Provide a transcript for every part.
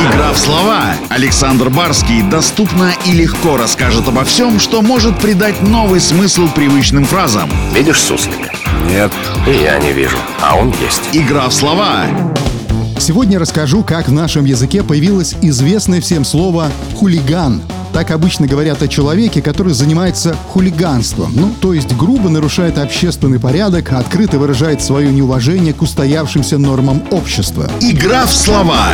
Игра в слова. Александр Барский доступно и легко расскажет обо всем, что может придать новый смысл привычным фразам. Видишь суслика? Нет. И я не вижу. А он есть. Игра в слова. Сегодня расскажу, как в нашем языке появилось известное всем слово «хулиган». Так обычно говорят о человеке, который занимается хулиганством, ну, то есть грубо нарушает общественный порядок, открыто выражает свое неуважение к устоявшимся нормам общества. Игра в слова.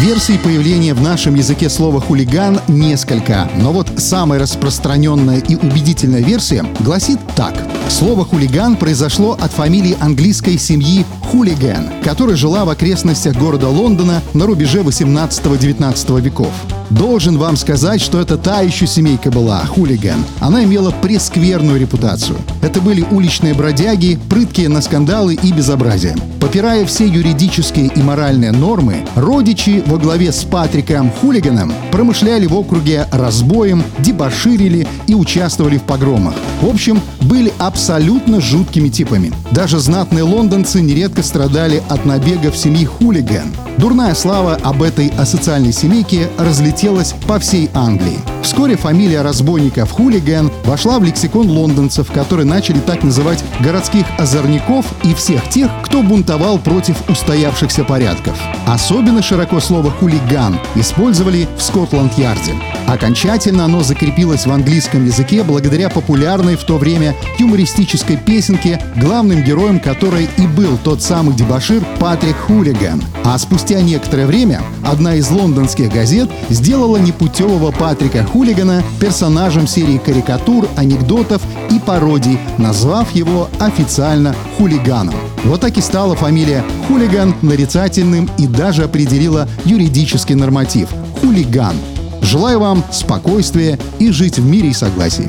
Версий появления в нашем языке слова «хулиган» несколько, но вот самая распространенная и убедительная версия гласит так. Слово «хулиган» произошло от фамилии английской семьи Хулиган, которая жила в окрестностях города Лондона на рубеже 18-19 веков. Должен вам сказать, что это та еще семейка была, хулиган. Она имела прескверную репутацию. Это были уличные бродяги, прыткие на скандалы и безобразие. Попирая все юридические и моральные нормы, родичи во главе с Патриком Хулиганом промышляли в округе разбоем, дебоширили и участвовали в погромах. В общем, были абсолютно жуткими типами. Даже знатные лондонцы нередко страдали от набегов семьи хулиган. Дурная слава об этой асоциальной семейке разлетелась по всей Англии. Вскоре фамилия разбойников хулиган вошла в лексикон лондонцев, которые начали так называть городских озорников и всех тех, кто бунтовал против устоявшихся порядков. Особенно широко слово «хулиган» использовали в Скотланд-Ярде. Окончательно оно закрепилось в английском языке благодаря популярной в то время юмористической песенке, главным героем которой и был тот самый дебашир Патрик Хулиган. А спустя некоторое время одна из лондонских газет сделала непутевого Патрика Хулигана персонажем серии карикатур, анекдотов и пародий, назвав его официально хулиганом. Вот так и стала фамилия Хулиган нарицательным и даже определила юридический норматив – хулиган. Желаю вам спокойствия и жить в мире и согласии.